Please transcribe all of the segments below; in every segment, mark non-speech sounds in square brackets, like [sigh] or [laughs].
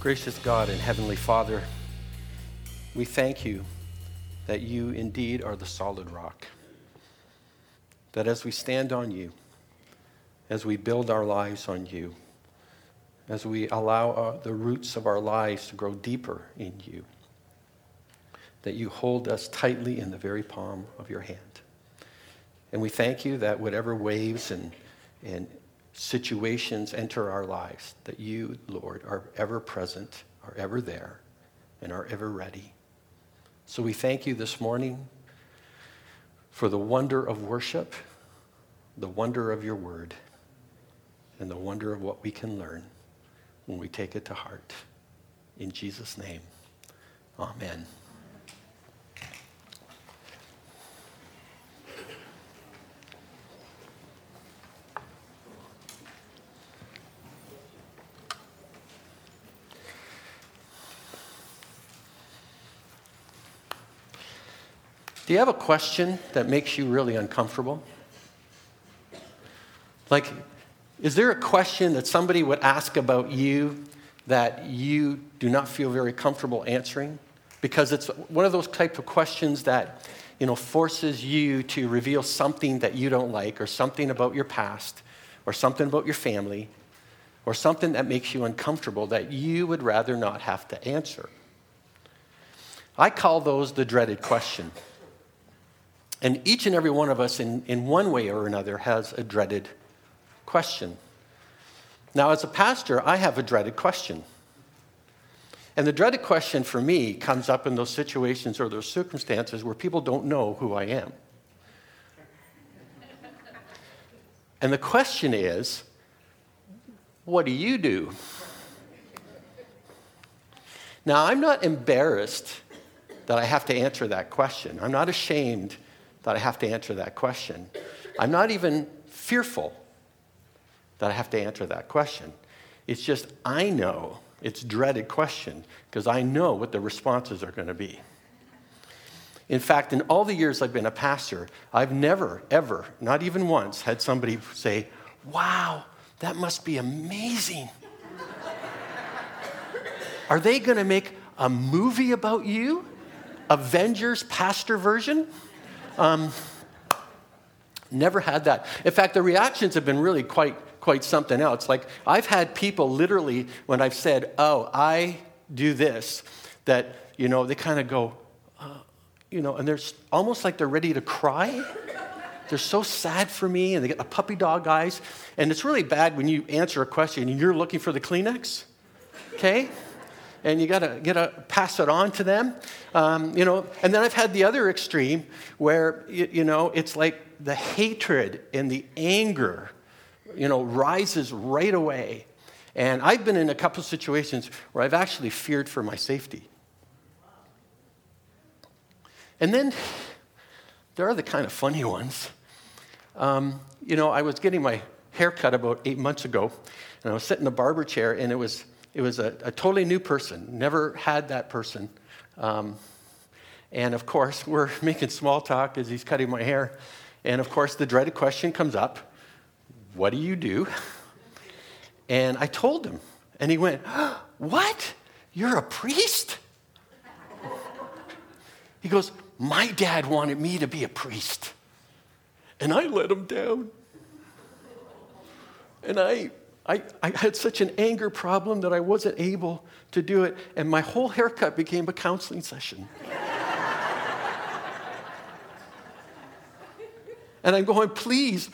Gracious God and Heavenly Father, we thank you that you indeed are the solid rock. That as we stand on you, as we build our lives on you, as we allow uh, the roots of our lives to grow deeper in you, that you hold us tightly in the very palm of your hand. And we thank you that whatever waves and, and situations enter our lives, that you, Lord, are ever present, are ever there, and are ever ready. So we thank you this morning for the wonder of worship, the wonder of your word, and the wonder of what we can learn when we take it to heart. In Jesus' name, amen. Do you have a question that makes you really uncomfortable? Like, is there a question that somebody would ask about you that you do not feel very comfortable answering? Because it's one of those type of questions that, you know, forces you to reveal something that you don't like or something about your past or something about your family or something that makes you uncomfortable that you would rather not have to answer. I call those the dreaded question. And each and every one of us, in, in one way or another, has a dreaded question. Now, as a pastor, I have a dreaded question. And the dreaded question for me comes up in those situations or those circumstances where people don't know who I am. And the question is, what do you do? Now, I'm not embarrassed that I have to answer that question. I'm not ashamed that I have to answer that question. I'm not even fearful that I have to answer that question. It's just I know it's dreaded question because I know what the responses are going to be. In fact, in all the years I've been a pastor, I've never, ever, not even once, had somebody say, Wow, that must be amazing. [laughs] Are they going to make a movie about you? Avengers pastor version? Um, never had that. In fact, the reactions have been really quite, quite something else. Like, I've had people literally, when I've said, oh, I do this, that, you know, they kind of go, uh, you know, and they're almost like they're ready to cry. They're so sad for me, and they get the puppy dog eyes. And it's really bad when you answer a question and you're looking for the Kleenex, okay? And you gotta, gotta pass it on to them. Um, you know, and then I've had the other extreme where, you, you know, it's like the hatred and the anger, you know, rises right away. And I've been in a couple situations where I've actually feared for my safety. And then there are the kind of funny ones. Um, you know, I was getting my hair cut about eight months ago, and I was sitting in the barber chair, and it was it was a, a totally new person, never had that person. Um, and of course, [laughs] we're making small talk as he's cutting my hair. And of course, the dreaded question comes up What do you do? [laughs] And I told him, and he went, [gasps] What? You're a priest? [laughs] He goes, My dad wanted me to be a priest. And I let him down. And I I, I had such an anger problem that I wasn't able to do it, and my whole haircut became a counseling session. and I'm going, please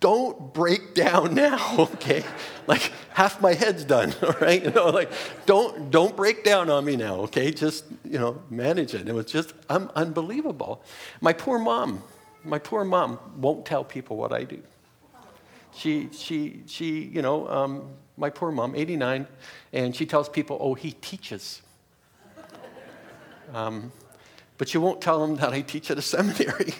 don't break down now, [laughs] okay? Like half my head's done, [laughs] all right? You know, like don't don't break down on me now, okay? Just you know, manage it. It was just un- unbelievable. My poor mom, my poor mom won't tell people what I do she, she, she you know, um, my poor mom, 89, and she tells people, oh, he teaches. [laughs] Um, but you won't tell them that I teach at a [laughs] seminary.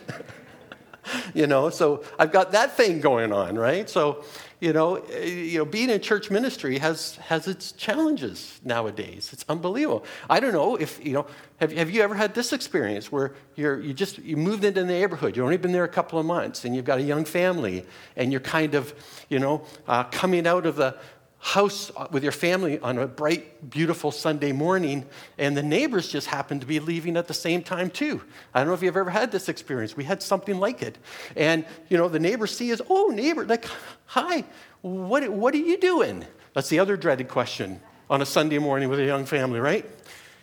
you know, so I've got that thing going on, right? So, you know, eh, you know, being in church ministry has, has its challenges nowadays. It's unbelievable. I don't know if, you know, have, have you ever had this experience where you're, you just, you moved into the neighborhood, you've only been there a couple of months, and you've got a young family, and you're kind of, you know, uh, coming out of the, house with your family on a bright, beautiful Sunday morning, and the neighbors just happened to be leaving at the same time, too. I don't know if you've ever had this experience. We had something like it. And, you know, the neighbors see us, oh, neighbor, like, hi, what, what are you doing? That's the other dreaded question on a Sunday morning with a young family, right?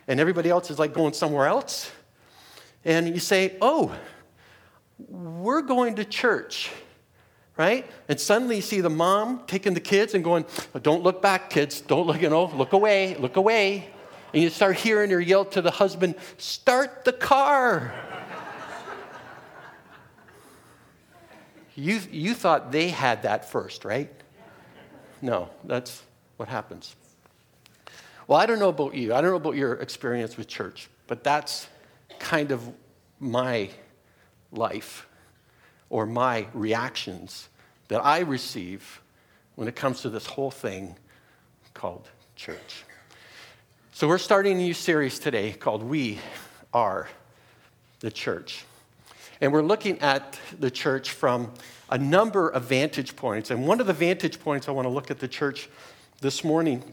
And everybody else is like going somewhere else. And you say, oh, we're going to church right? And suddenly you see the mom taking the kids and going, oh, Don't look back, kids. Don't look, you know, look away, look away. And you start hearing her yell to the husband, Start the car. [laughs] you, you thought they had that first, right? No, that's what happens. Well, I don't know about you. I don't know about your experience with church, but that's kind of my life or my reactions that I receive when it comes to this whole thing called church. So, we're starting a new series today called We Are the Church. And we're looking at the church from a number of vantage points. And one of the vantage points I want to look at the church this morning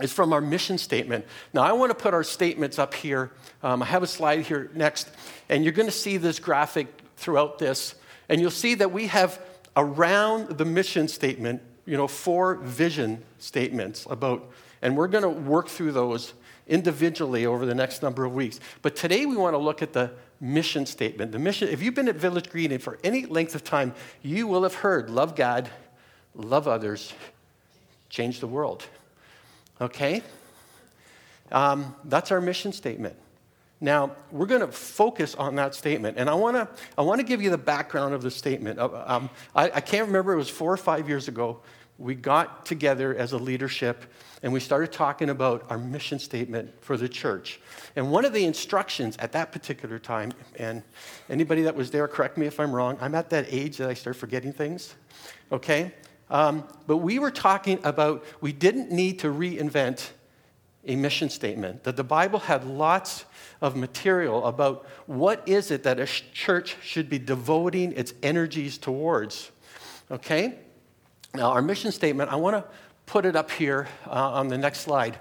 is from our mission statement. Now, I want to put our statements up here. Um, I have a slide here next, and you're going to see this graphic throughout this. And you'll see that we have around the mission statement, you know, four vision statements about, and we're going to work through those individually over the next number of weeks. But today we want to look at the mission statement. The mission, if you've been at Village Green and for any length of time, you will have heard love God, love others, change the world. Okay? Um, that's our mission statement. Now, we're going to focus on that statement, and I want to I wanna give you the background of the statement. Uh, um, I, I can't remember, it was four or five years ago. We got together as a leadership and we started talking about our mission statement for the church. And one of the instructions at that particular time, and anybody that was there, correct me if I'm wrong, I'm at that age that I start forgetting things, okay? Um, but we were talking about we didn't need to reinvent a mission statement, that the Bible had lots of material about what is it that a church should be devoting its energies towards. Okay? Now, our mission statement, I want to put it up here uh, on the next slide.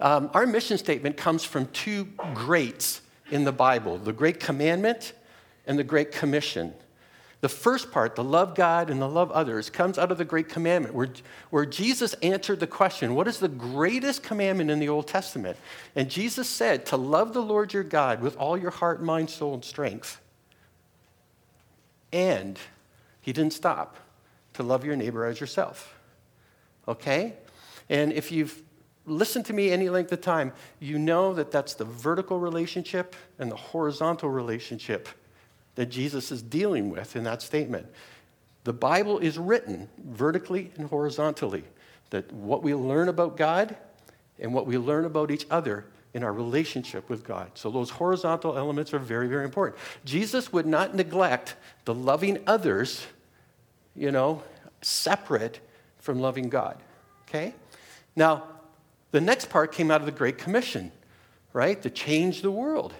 Um, our mission statement comes from two greats in the Bible the Great Commandment and the Great Commission. The first part, the love God and the love others, comes out of the Great Commandment, where, where Jesus answered the question what is the greatest commandment in the Old Testament? And Jesus said, to love the Lord your God with all your heart, mind, soul, and strength. And he didn't stop, to love your neighbor as yourself. Okay? And if you've listened to me any length of time, you know that that's the vertical relationship and the horizontal relationship that Jesus is dealing with in that statement. The Bible is written vertically and horizontally, that what we learn about God and what we learn about each other in our relationship with God. So those horizontal elements are very, very important. Jesus would not neglect the loving others, you know, separate from loving God. Okay? Now, the next part came out of the Great Commission, right? To change the world.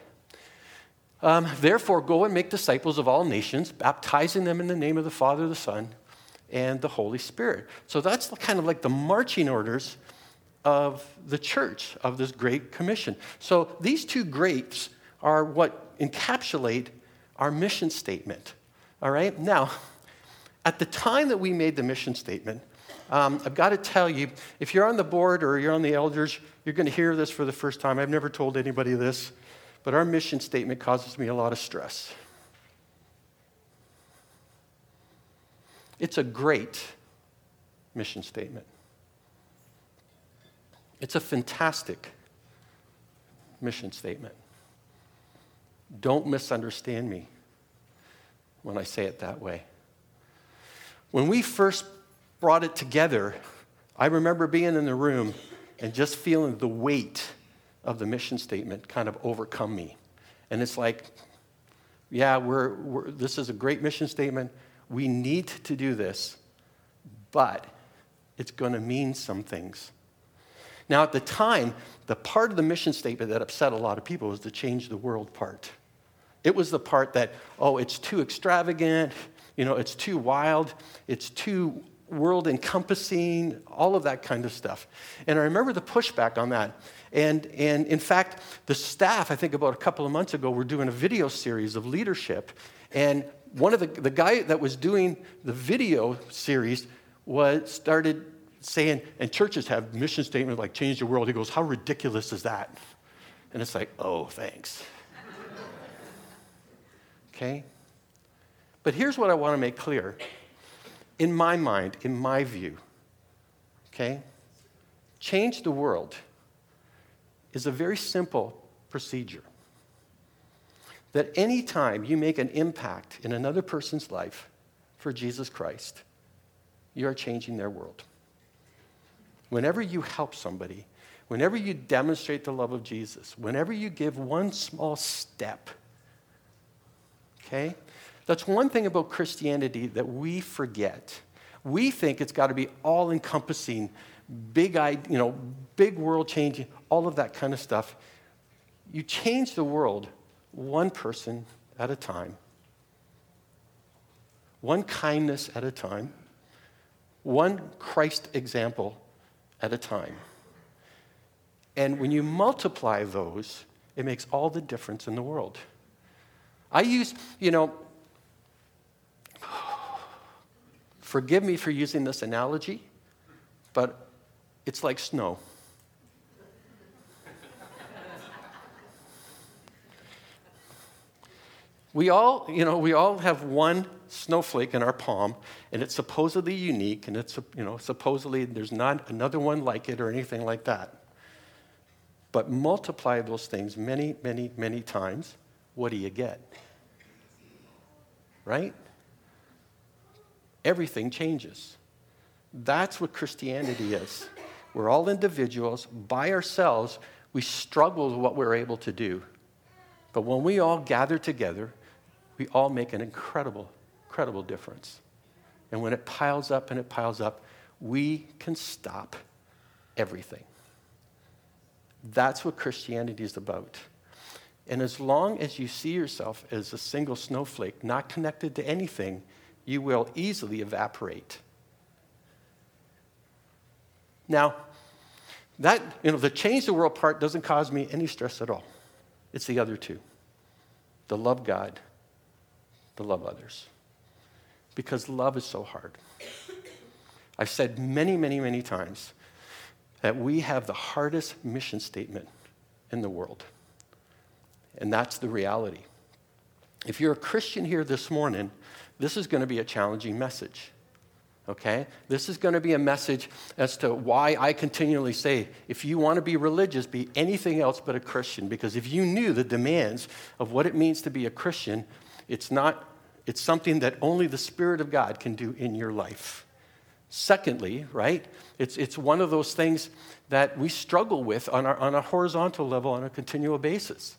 Um, Therefore, go and make disciples of all nations, baptizing them in the name of the Father, the Son, and the Holy Spirit. So that's kind of like the marching orders of the church, of this great commission. So these two greats are what encapsulate our mission statement. All right? Now, at the time that we made the mission statement, um, I've got to tell you, if you're on the board or you're on the elders, you're going to hear this for the first time. I've never told anybody this. But our mission statement causes me a lot of stress. It's a great mission statement. It's a fantastic mission statement. Don't misunderstand me when I say it that way. When we first brought it together, I remember being in the room and just feeling the weight of the mission statement kind of overcome me. And it's like, yeah, we're, we're, this is a great mission statement. We need to do this, but it's going to mean some things. Now, at the time, the part of the mission statement that upset a lot of people was the change the world part. It was the part that, oh, it's too extravagant, you know, it's too wild, it's too world encompassing, all of that kind of stuff. And I remember the pushback on that. And, and in fact, the staff, I think about a couple of months ago, were doing a video series of leadership. And one of the, the guy that was doing the video series was started saying, and churches have mission statements like change the world. He goes, How ridiculous is that? And it's like, oh, thanks. [laughs] okay? But here's what I want to make clear. In my mind, in my view, okay? Change the world is a very simple procedure. That anytime you make an impact in another person's life for Jesus Christ, you are changing their world. Whenever you help somebody, whenever you demonstrate the love of Jesus, whenever you give one small step, okay? That's one thing about Christianity that we forget. We think it's got to be all encompassing, big, you know, big world changing, all of that kind of stuff. You change the world one person at a time, one kindness at a time, one Christ example at a time. And when you multiply those, it makes all the difference in the world. I use, you know, forgive me for using this analogy, but it's like snow. We all, you know, we all have one snowflake in our palm, and it's supposedly unique, and it's, you know, supposedly there's not another one like it or anything like that. But multiply those things many, many, many times, what do you get? Right? Everything changes. That's what Christianity is. We're all individuals. By ourselves, we struggle with what we're able to do. But when we all gather together, we all make an incredible, incredible difference. And when it piles up and it piles up, we can stop everything. That's what Christianity is about. And as long as you see yourself as a single snowflake, not connected to anything, you will easily evaporate. Now, that, you know, the change the world part doesn't cause me any stress at all. It's the other two the love God to love others. Because love is so hard. I've said many, many, many times that we have the hardest mission statement in the world. And that's the reality. If you're a Christian here this morning, this is going to be a challenging message. Okay? This is going to be a message as to why I continually say if you want to be religious, be anything else but a Christian. Because if you knew the demands of what it means to be a Christian, it's not, it's something that only the Spirit of God can do in your life. Secondly, right, it's, it's one of those things that we struggle with on, our, on a horizontal level on a continual basis.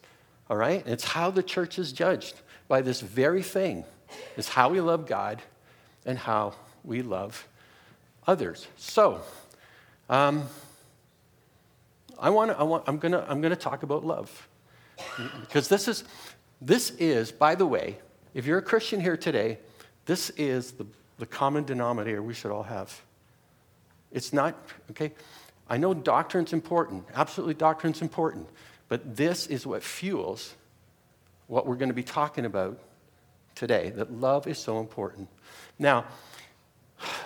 All right? It's how the church is judged by this very thing. It's how we love God and how we love others. So, um, I want to, I want, I'm going to I'm going to talk about love. Because this is, this is, by the way, if you're a Christian here today, this is the, the common denominator we should all have. It's not, okay? I know doctrine's important. Absolutely, doctrine's important. But this is what fuels what we're going to be talking about today that love is so important. Now,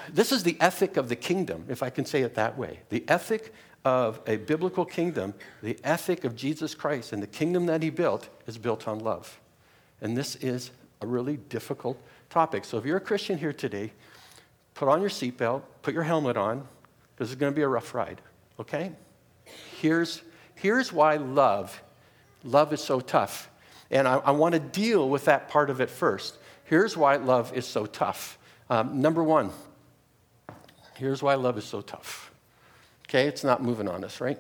this is the ethic of the kingdom, if I can say it that way. The ethic of a biblical kingdom, the ethic of Jesus Christ and the kingdom that he built is built on love. And this is a really difficult topic. So if you're a Christian here today, put on your seatbelt, put your helmet on, because it's going to be a rough ride, okay? Here's, here's why love, love is so tough. And I, I want to deal with that part of it first. Here's why love is so tough. Um, number one, here's why love is so tough. Okay, it's not moving on us, right?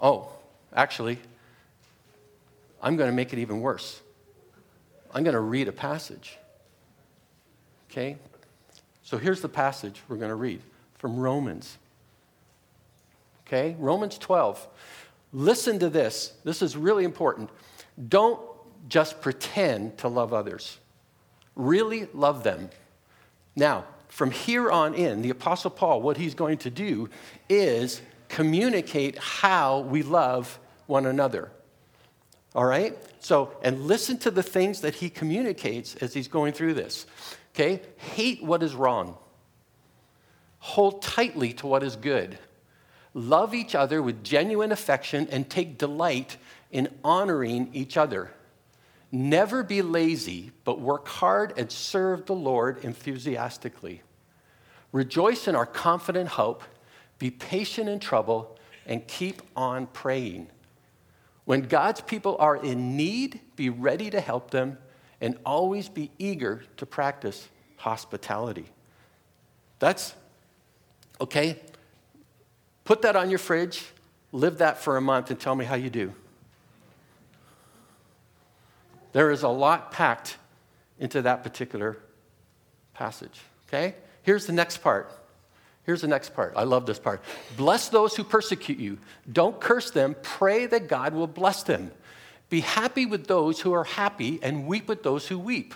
Oh, actually, I'm going to make it even worse. I'm going to read a passage. Okay? So here's the passage we're going to read from Romans. Okay? Romans 12. Listen to this. This is really important. Don't just pretend to love others, really love them. Now, from here on in, the Apostle Paul, what he's going to do is communicate how we love one another. All right? So, and listen to the things that he communicates as he's going through this. Okay? Hate what is wrong, hold tightly to what is good. Love each other with genuine affection and take delight in honoring each other. Never be lazy, but work hard and serve the Lord enthusiastically. Rejoice in our confident hope, be patient in trouble, and keep on praying. When God's people are in need, be ready to help them and always be eager to practice hospitality. That's okay. Put that on your fridge, live that for a month, and tell me how you do. There is a lot packed into that particular passage. Okay? Here's the next part. Here's the next part. I love this part. Bless those who persecute you. Don't curse them. Pray that God will bless them. Be happy with those who are happy and weep with those who weep.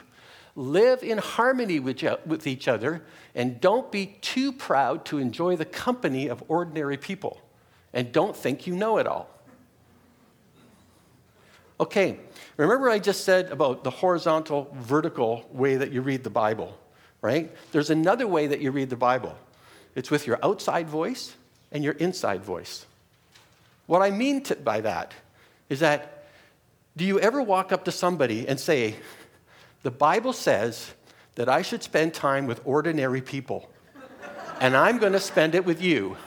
Live in harmony with each other and don't be too proud to enjoy the company of ordinary people. And don't think you know it all. Okay, remember I just said about the horizontal, vertical way that you read the Bible, right? There's another way that you read the Bible. It's with your outside voice and your inside voice. What I mean to, by that is that do you ever walk up to somebody and say, The Bible says that I should spend time with ordinary people, and I'm going to spend it with you?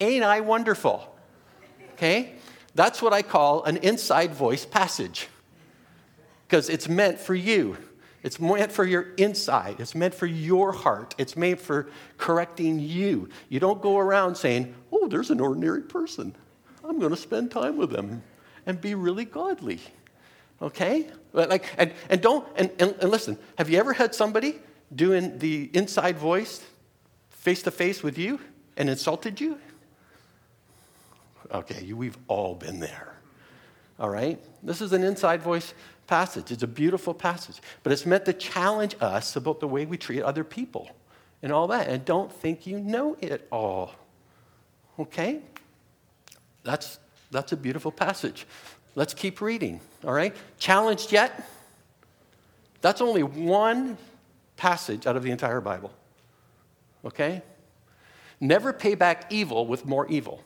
Ain't I wonderful? Okay? That's what I call an inside voice passage because it's meant for you. It's meant for your inside. It's meant for your heart. It's made for correcting you. You don't go around saying, oh, there's an ordinary person. I'm going to spend time with them and be really godly. Okay? Like, and, and don't, and, and, and listen, have you ever had somebody doing the inside voice face to face with you and insulted you? Okay, we've all been there. All right? This is an inside voice passage. It's a beautiful passage, but it's meant to challenge us about the way we treat other people and all that. And don't think you know it all. Okay? That's, that's a beautiful passage. Let's keep reading, all right? Challenged yet? That's only one passage out of the entire Bible. Okay? Never pay back evil with more evil.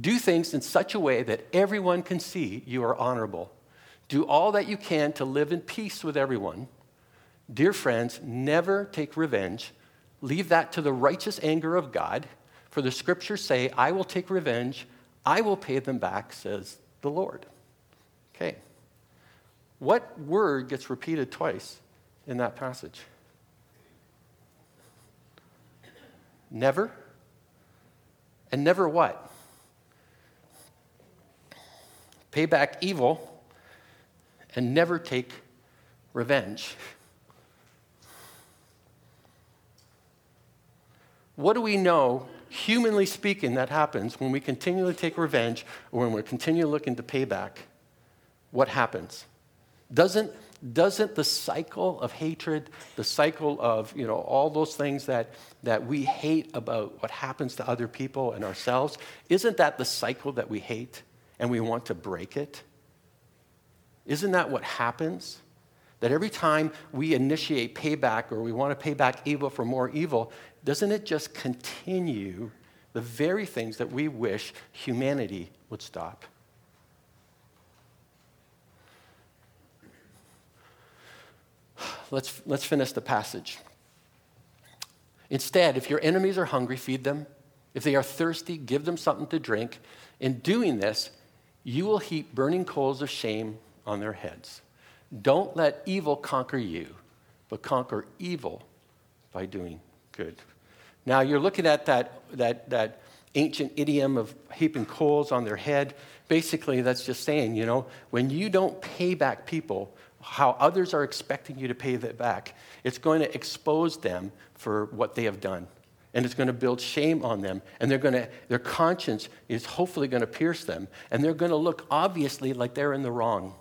Do things in such a way that everyone can see you are honorable. Do all that you can to live in peace with everyone. Dear friends, never take revenge. Leave that to the righteous anger of God. For the scriptures say, I will take revenge, I will pay them back, says the Lord. Okay. What word gets repeated twice in that passage? Never. And never what? Pay back evil and never take revenge. What do we know, humanly speaking, that happens when we continually take revenge or when we're continually looking to pay back? What happens? Doesn't, doesn't the cycle of hatred, the cycle of you know, all those things that, that we hate about what happens to other people and ourselves, isn't that the cycle that we hate and we want to break it? Isn't that what happens? That every time we initiate payback or we want to pay back evil for more evil, doesn't it just continue the very things that we wish humanity would stop? Let's, let's finish the passage. Instead, if your enemies are hungry, feed them. If they are thirsty, give them something to drink. In doing this, you will heap burning coals of shame on their heads. Don't let evil conquer you, but conquer evil by doing good. Now, you're looking at that, that, that ancient idiom of heaping coals on their head. Basically, that's just saying, you know, when you don't pay back people how others are expecting you to pay that back, it's going to expose them for what they have done. And it's going to build shame on them. And they're going to, their conscience is hopefully going to pierce them. And they're going to look obviously like they're in the wrong.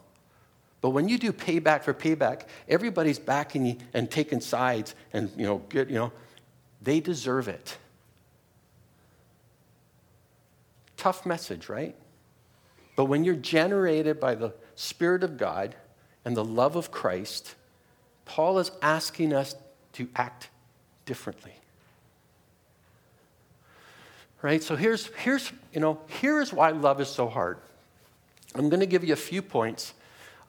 But when you do payback for payback, everybody's backing you and taking sides and, you know, get, you know, they deserve it. Tough message, right? But when you're generated by the Spirit of God and the love of Christ, Paul is asking us to act differently. Right? So here's, here's, you know, here's why love is so hard. I'm going to give you a few points.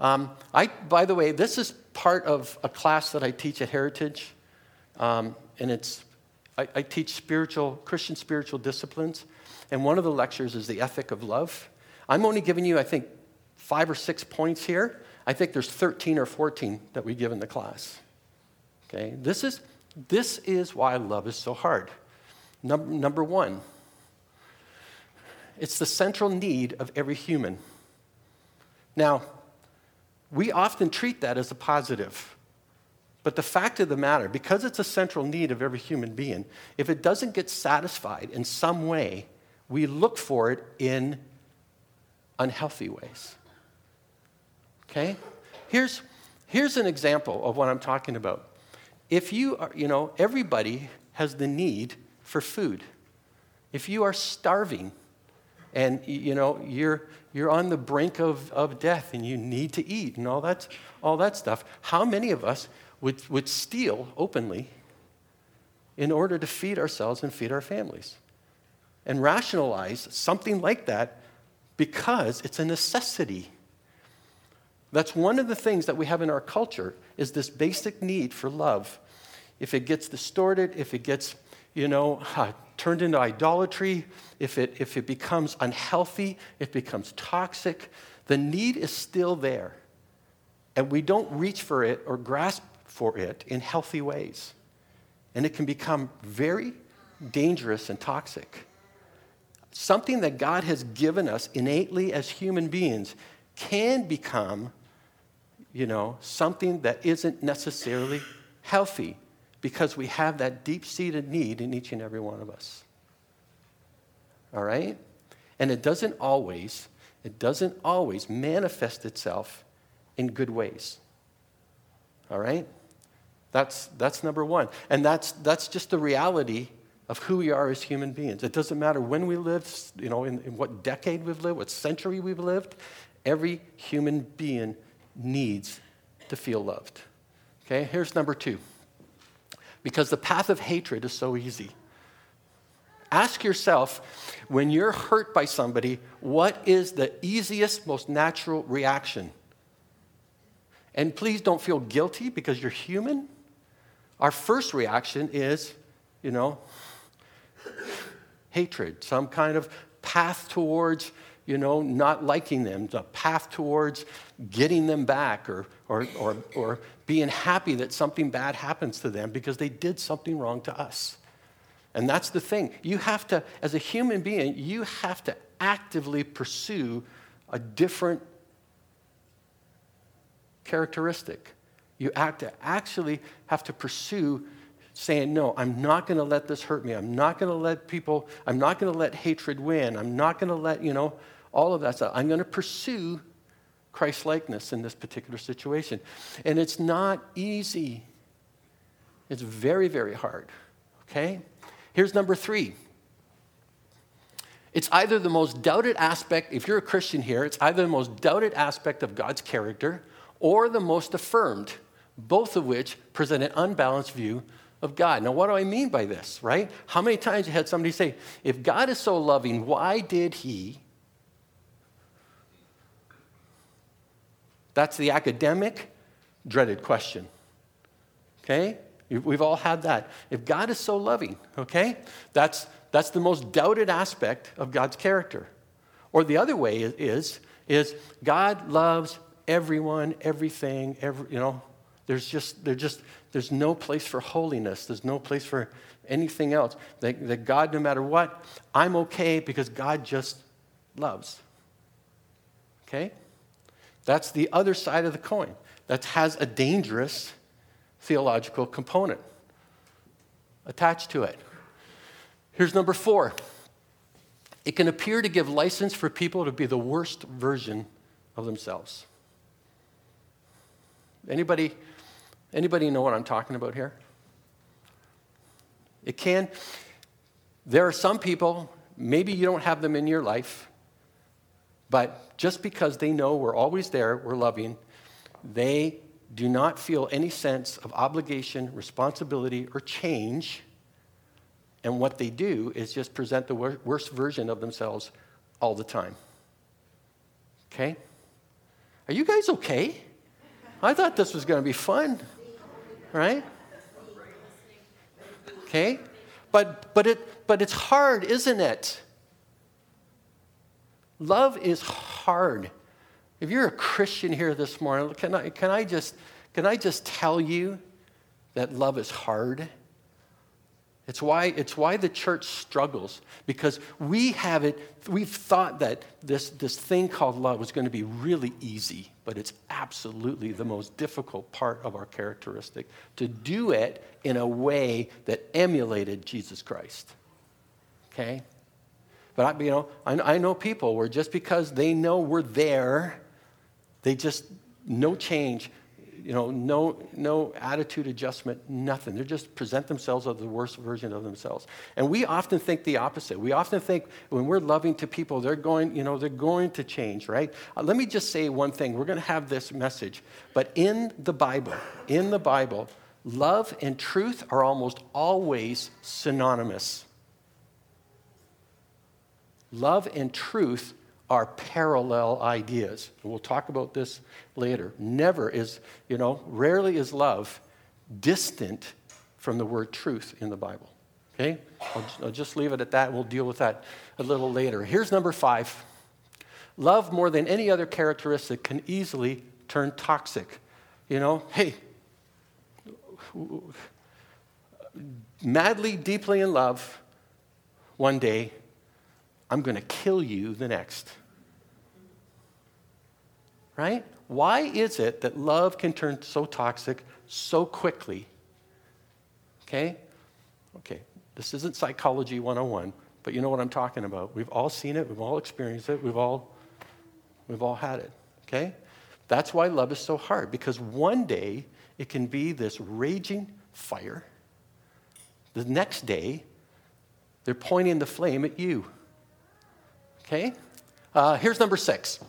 Um, I, by the way, this is part of a class that I teach at Heritage, um, and it's I, I teach spiritual Christian spiritual disciplines, and one of the lectures is the ethic of love. I'm only giving you, I think, five or six points here. I think there's 13 or 14 that we give in the class. Okay, this is this is why love is so hard. Number one, it's the central need of every human. Now, we often treat that as a positive. But the fact of the matter, because it's a central need of every human being, if it doesn't get satisfied in some way, we look for it in unhealthy ways. Okay? Here's, here's an example of what I'm talking about. If you are, you know, everybody has the need for food. If you are starving and, you know, you're, you're on the brink of, of death and you need to eat and all that, all that stuff, how many of us would, would steal openly in order to feed ourselves and feed our families? And rationalize something like that because it's a necessity. That's one of the things that we have in our culture is this basic need for love. If it gets distorted, if it gets, you know, [laughs] uh, turned into idolatry, if it, if it becomes unhealthy, it becomes toxic, the need is still there. And we don't reach for it or grasp for it in healthy ways. And it can become very dangerous and toxic something that God has given us innately as human beings can become, you know, something that isn't necessarily healthy because we have that deep seated need in each and every one of us. All right? And it doesn't always, it doesn't always manifest itself in good ways. All right? That's, that's number one. And that's, that's just the reality of who we are as human beings. It doesn't matter when we lived, you know, in, in what decade we've lived, what century we've lived. Every human being needs to feel loved. Okay, here's number two. Because the path of hatred is so easy. Ask yourself when you're hurt by somebody, what is the easiest, most natural reaction? And please don't feel guilty because you're human. Our first reaction is, you know, hatred, some kind of path towards, you know, not liking them, the path towards getting them back or, or, or, or being happy that something bad happens to them because they did something wrong to us. And that's the thing. You have to, as a human being, you have to actively pursue a different characteristic. You act, to actually have to pursue saying, No, I'm not going to let this hurt me. I'm not going to let people, I'm not going to let hatred win. I'm not going to let, you know, all of that stuff. I'm going to pursue Christ likeness in this particular situation. And it's not easy, it's very, very hard. Okay? Here's number three. It's either the most doubted aspect, if you're a Christian here, it's either the most doubted aspect of God's character or the most affirmed, both of which present an unbalanced view of God. Now, what do I mean by this, right? How many times have you had somebody say, if God is so loving, why did he? That's the academic dreaded question. Okay? We've all had that. If God is so loving, okay? That's, that's the most doubted aspect of God's character. Or the other way is, is God loves everyone, everything, every, you know, there's just, there's just, there's no place for holiness. There's no place for anything else. That, that God, no matter what, I'm okay because God just loves. Okay? That's the other side of the coin. That has a dangerous theological component attached to it. Here's number four it can appear to give license for people to be the worst version of themselves. Anybody, anybody know what I'm talking about here? It can. There are some people, maybe you don't have them in your life, but just because they know we're always there, we're loving, they do not feel any sense of obligation, responsibility, or change. And what they do is just present the worst version of themselves all the time. Okay? Are you guys okay? I thought this was going to be fun, right? Okay? But, but, it, but it's hard, isn't it? Love is hard. If you're a Christian here this morning, can I, can I, just, can I just tell you that love is hard? It's why, it's why the church struggles, because we have it, we've thought that this, this thing called love was going to be really easy, but it's absolutely the most difficult part of our characteristic to do it in a way that emulated Jesus Christ. Okay? But I, you know, I, I know people where just because they know we're there, they just, no change you know, no, no attitude adjustment, nothing. They just present themselves as the worst version of themselves. And we often think the opposite. We often think when we're loving to people, they're going, you know, they're going to change, right? Uh, let me just say one thing. We're going to have this message. But in the Bible, in the Bible, love and truth are almost always synonymous. Love and truth are parallel ideas. We'll talk about this later. Never is, you know, rarely is love distant from the word truth in the Bible. Okay? I'll, I'll just leave it at that. We'll deal with that a little later. Here's number five love, more than any other characteristic, can easily turn toxic. You know, hey, madly, deeply in love one day I'm going to kill you the next. Right? Why is it that love can turn so toxic so quickly? Okay? Okay, this isn't psychology 101, but you know what I'm talking about. We've all seen it, we've all experienced it, we've all we've all had it. Okay? That's why love is so hard because one day it can be this raging fire. The next day, they're pointing the flame at you. Okay? Uh, here's number six.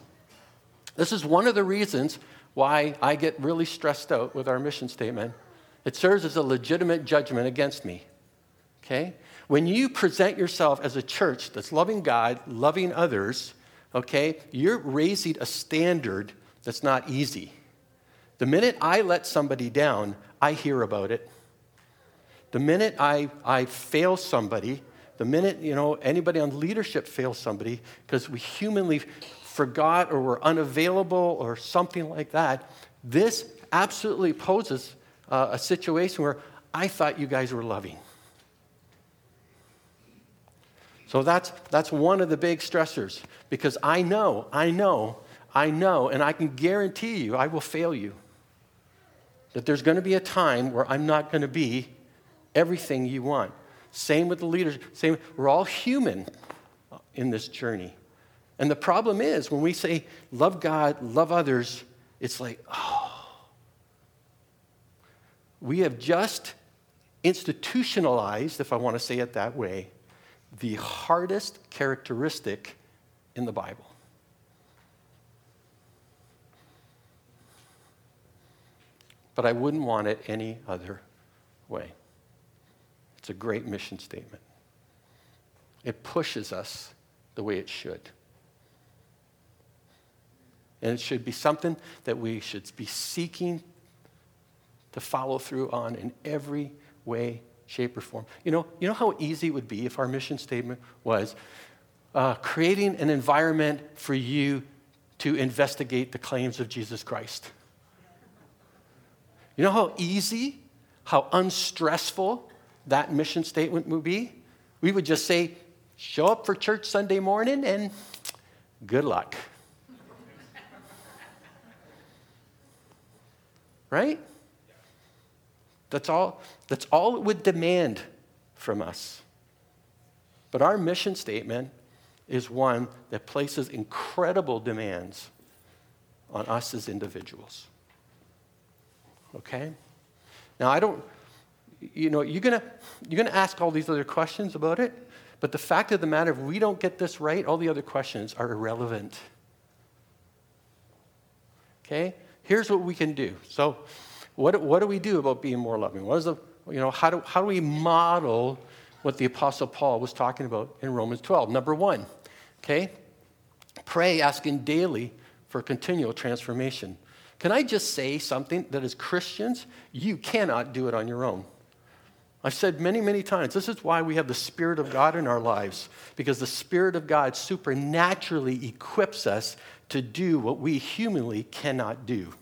This is one of the reasons why I get really stressed out with our mission statement. It serves as a legitimate judgment against me. Okay? When you present yourself as a church that's loving God, loving others, okay, you're raising a standard that's not easy. The minute I let somebody down, I hear about it. The minute I, I fail somebody, the minute, you know, anybody on leadership fails somebody because we humanly forgot or were unavailable or something like that, this absolutely poses uh, a situation where I thought you guys were loving. So that's, that's one of the big stressors because I know, I know, I know, and I can guarantee you I will fail you. That there's going to be a time where I'm not going to be everything you want. Same with the leaders. Same, we're all human in this journey. And the problem is when we say love God, love others, it's like, oh. We have just institutionalized, if I want to say it that way, the hardest characteristic in the Bible. But I wouldn't want it any other way. It's a great mission statement. It pushes us the way it should. And it should be something that we should be seeking to follow through on in every way, shape, or form. You know, you know how easy it would be if our mission statement was uh, creating an environment for you to investigate the claims of Jesus Christ? You know how easy, how unstressful that mission statement would be? We would just say, show up for church Sunday morning and good luck. [laughs] right? That's all, that's all it would demand from us. But our mission statement is one that places incredible demands on us as individuals. okay? Now, I don't, you know, you're going to you're gonna ask all these other questions about it, but the fact of the matter, if we don't get this right, all the other questions are irrelevant. Okay? Here's what we can do. So, what, what do we do about being more loving? What is the, you know, how do, how do we model what the Apostle Paul was talking about in Romans 12? Number one, okay? Pray, asking daily for continual transformation. Can I just say something that as Christians, you cannot do it on your own? I've said many, many times, this is why we have the Spirit of God in our lives, because the Spirit of God supernaturally equips us to do what we humanly cannot do.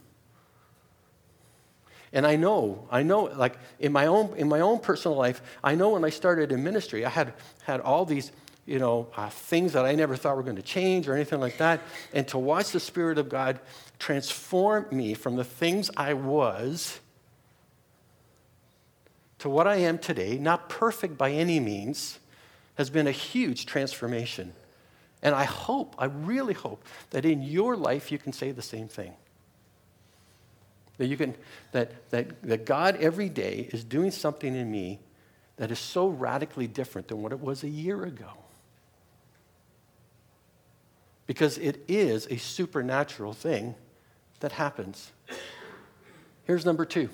And I know, I know, like in my own, in my own personal life, I know when I started in ministry, I had, had all these, you know, uh, things that I never thought were going to change or anything like that. And to watch the Spirit of God transform me from the things I was to what I am today, not perfect by any means, has been a huge transformation. And I hope, I really hope, that in your life you can say the same thing. That you can, that, that, that God every day is doing something in me that is so radically different than what it was a year ago. Because it is a supernatural thing that happens. Here's number two.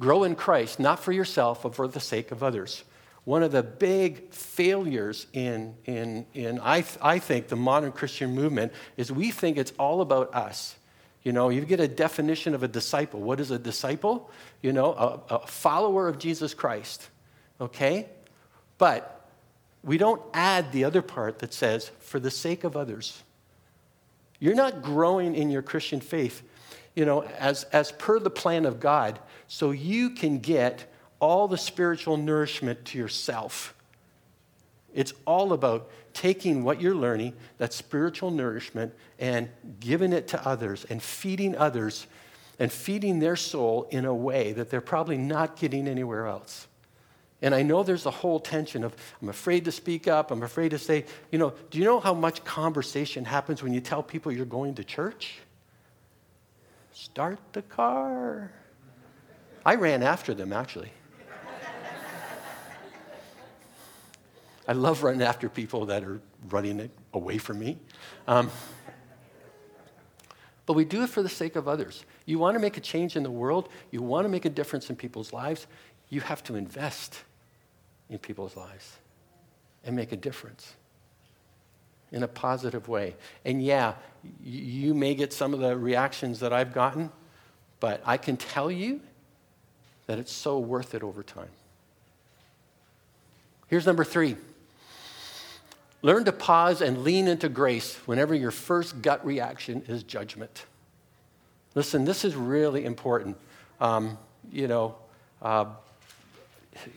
Grow in Christ, not for yourself, but for the sake of others. One of the big failures in, in, in I, th- I think, the modern Christian movement is we think it's all about us. You know, you get a definition of a disciple. What is a disciple? You know, a, a follower of Jesus Christ. Okay? But we don't add the other part that says, for the sake of others. You're not growing in your Christian faith, you know, as, as per the plan of God so you can get all the spiritual nourishment to yourself. It's all about taking what you're learning, that spiritual nourishment, and giving it to others and feeding others and feeding their soul in a way that they're probably not getting anywhere else. And I know there's a whole tension of I'm afraid to speak up, I'm afraid to say, you know, do you know how much conversation happens when you tell people you're going to church? Start the car. I ran after them, actually. I love running after people that are running away from me. Um, but we do it for the sake of others. You want to make a change in the world, you want to make a difference in people's lives, you have to invest in people's lives and make a difference in a positive way. And yeah, you may get some of the reactions that I've gotten, but I can tell you that it's so worth it over time. Here's number three learn to pause and lean into grace whenever your first gut reaction is judgment. Listen, this is really important. Um, you know, uh,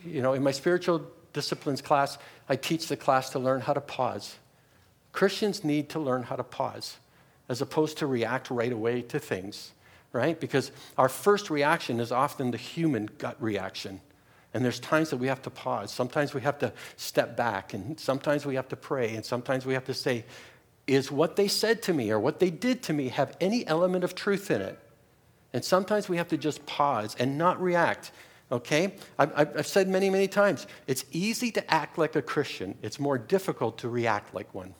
you know, in my spiritual disciplines class, I teach the class to learn how to pause. Christians need to learn how to pause as opposed to react right away to things right? Because our first reaction is often the human gut reaction. And there's times that we have to pause. Sometimes we have to step back, and sometimes we have to pray, and sometimes we have to say, Is what they said to me or what they did to me have any element of truth in it? And sometimes we have to just pause and not react. Okay? I've, said many, many times it's easy to act like a Christian, it's more difficult to react like one.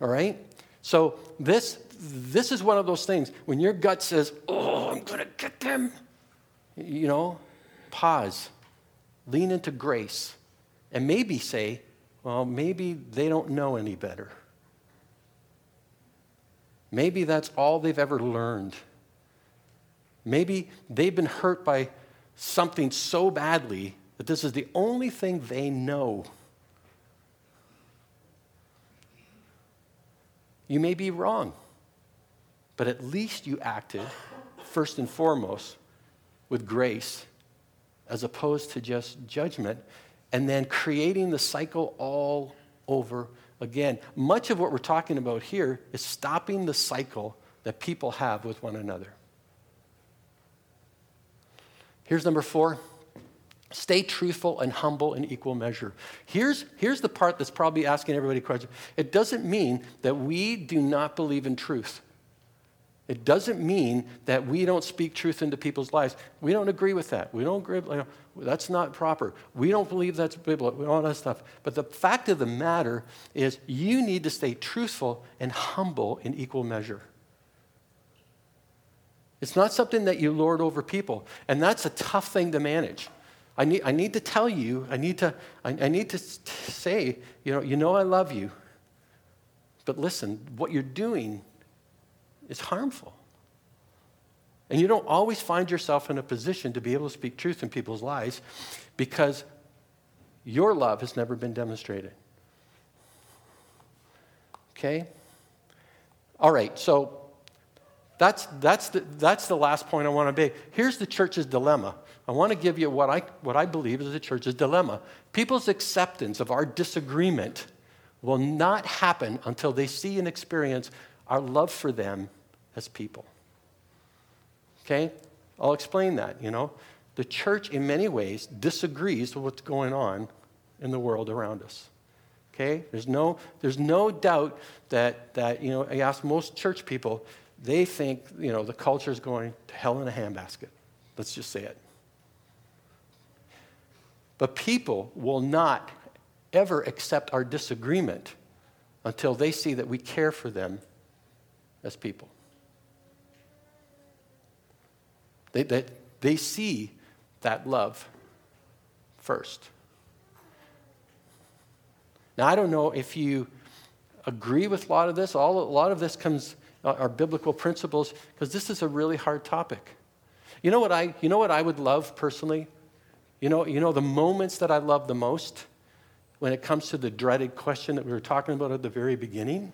All right? So this, this is one of those things. When your gut says, oh, I'm going to get them, you know, pause, lean into grace, and maybe say, well, maybe they don't know any better. Maybe that's all they've ever learned. Maybe they've been hurt by something so badly that this is the only thing they know. You may be wrong, but at least you acted, first and foremost, with grace as opposed to just judgment and then creating the cycle all over again. Much of what we're talking about here is stopping the cycle that people have with one another. Here's number four Stay truthful and humble in equal measure. Here's, here's the part that's probably asking everybody questions. It doesn't mean that we do not believe in truth. It doesn't mean that we don't speak truth into people's lives. We don't agree with that. We don't agree. You know, that's not proper. We don't believe that's biblical. All that stuff. But the fact of the matter is, you need to stay truthful and humble in equal measure. It's not something that you lord over people, and that's a tough thing to manage. I need, I need to tell you, I need to, I, I need to say, you know, you know I love you. But listen, what you're doing is harmful. And you don't always find yourself in a position to be able to speak truth in people's lives because your love has never been demonstrated. Okay? All right, so that's, that's, the, that's the last point I want to make. Here's the church's dilemma. I want to give you what I, what I believe is the church's dilemma. People's acceptance of our disagreement will not happen until they see and experience our love for them as people. Okay? I'll explain that, you know. The church, in many ways, disagrees with what's going on in the world around us. Okay? There's no, there's no doubt that, that, you know, I ask most church people, they think, you know, the culture is going to hell in a handbasket. Let's just say it. But people will not ever accept our disagreement until they see that we care for them as people. They, they, they see that love first. Now, I don't know if you agree with a lot of this. All, a lot of this comes uh, our biblical principles, because this is a really hard topic. You know what I, you know what I would love personally? You know, you know the moments that I love the most when it comes to the dreaded question that we were talking about at the very beginning?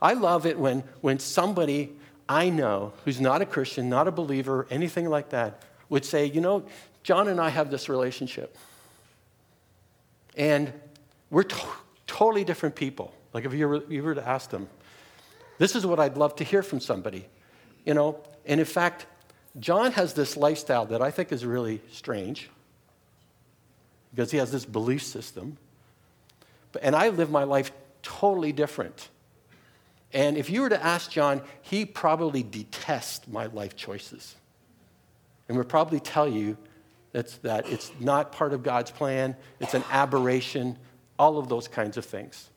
I love it when, when somebody I know who's not a Christian, not a believer, anything like that, would say, you know, John and I have this relationship. And we're to- totally different people. Like if you were, you were to ask them, this is what I'd love to hear from somebody. You know, and in fact, John has this lifestyle that I think is really strange because he has this belief system. And I live my life totally different. And if you were to ask John, he probably detests my life choices. And would probably tell you that's, that it's not part of God's plan, it's an aberration, all of those kinds of things.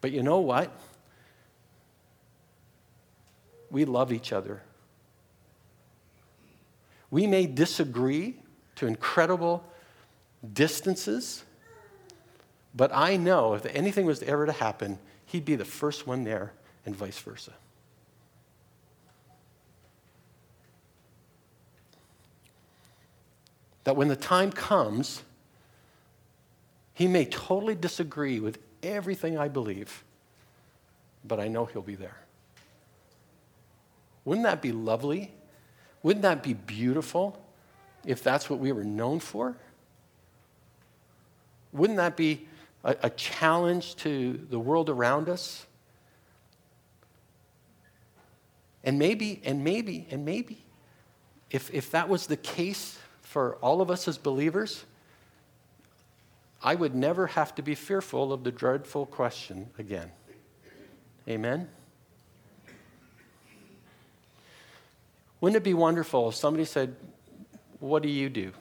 But you know what? we love each other. We may disagree to incredible distances, but I know if anything was ever to happen, he'd be the first one there, and vice versa. That when the time comes, he may totally disagree with everything I believe, but I know he'll be there. Wouldn't that be lovely? Wouldn't that be beautiful if that's what we were known for? Wouldn't that be a, a challenge to the world around us? And maybe, and maybe, and maybe, if, if that was the case for all of us as believers, I would never have to be fearful of the dreadful question again. Amen? Wouldn't it be wonderful if somebody said, What do you do?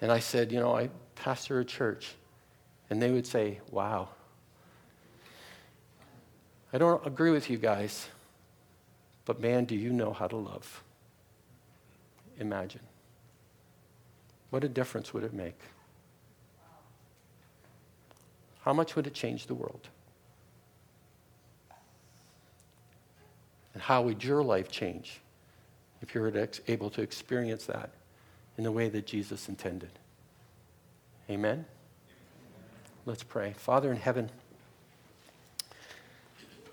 And I said, You know, I pastor a church. And they would say, Wow. I don't agree with you guys, but man, do you know how to love? Imagine. What a difference would it make? How much would it change the world? And how would your life change if you were able to experience that in the way that Jesus intended? Amen? Let's pray. Father in heaven,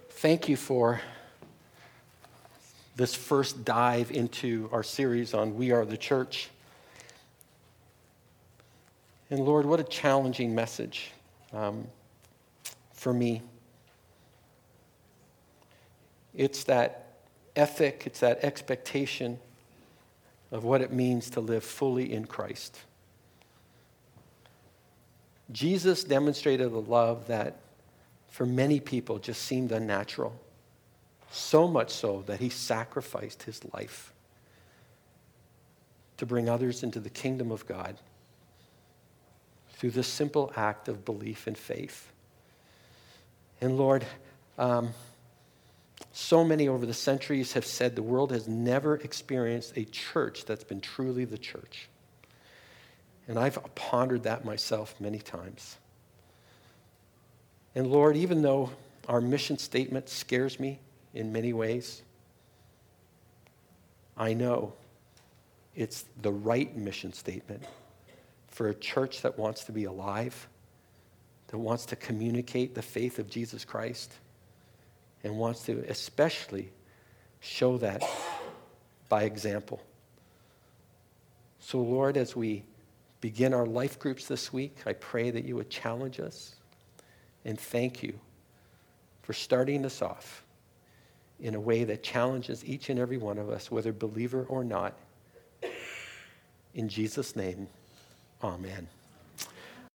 thank you for this first dive into our series on We Are the Church. And Lord, what a challenging message um, for me. It's that ethic, it's that expectation of what it means to live fully in Christ. Jesus demonstrated a love that for many people just seemed unnatural. So much so that he sacrificed his life to bring others into the kingdom of God through the simple act of belief and faith. And Lord, um, so many over the centuries have said the world has never experienced a church that's been truly the church. And I've pondered that myself many times. And Lord, even though our mission statement scares me in many ways, I know it's the right mission statement for a church that wants to be alive, that wants to communicate the faith of Jesus Christ, and wants to especially show that by example. So, Lord, as we begin our life groups this week, I pray that you would challenge us and thank you for starting us off in a way that challenges each and every one of us, whether believer or not. In Jesus' name, amen.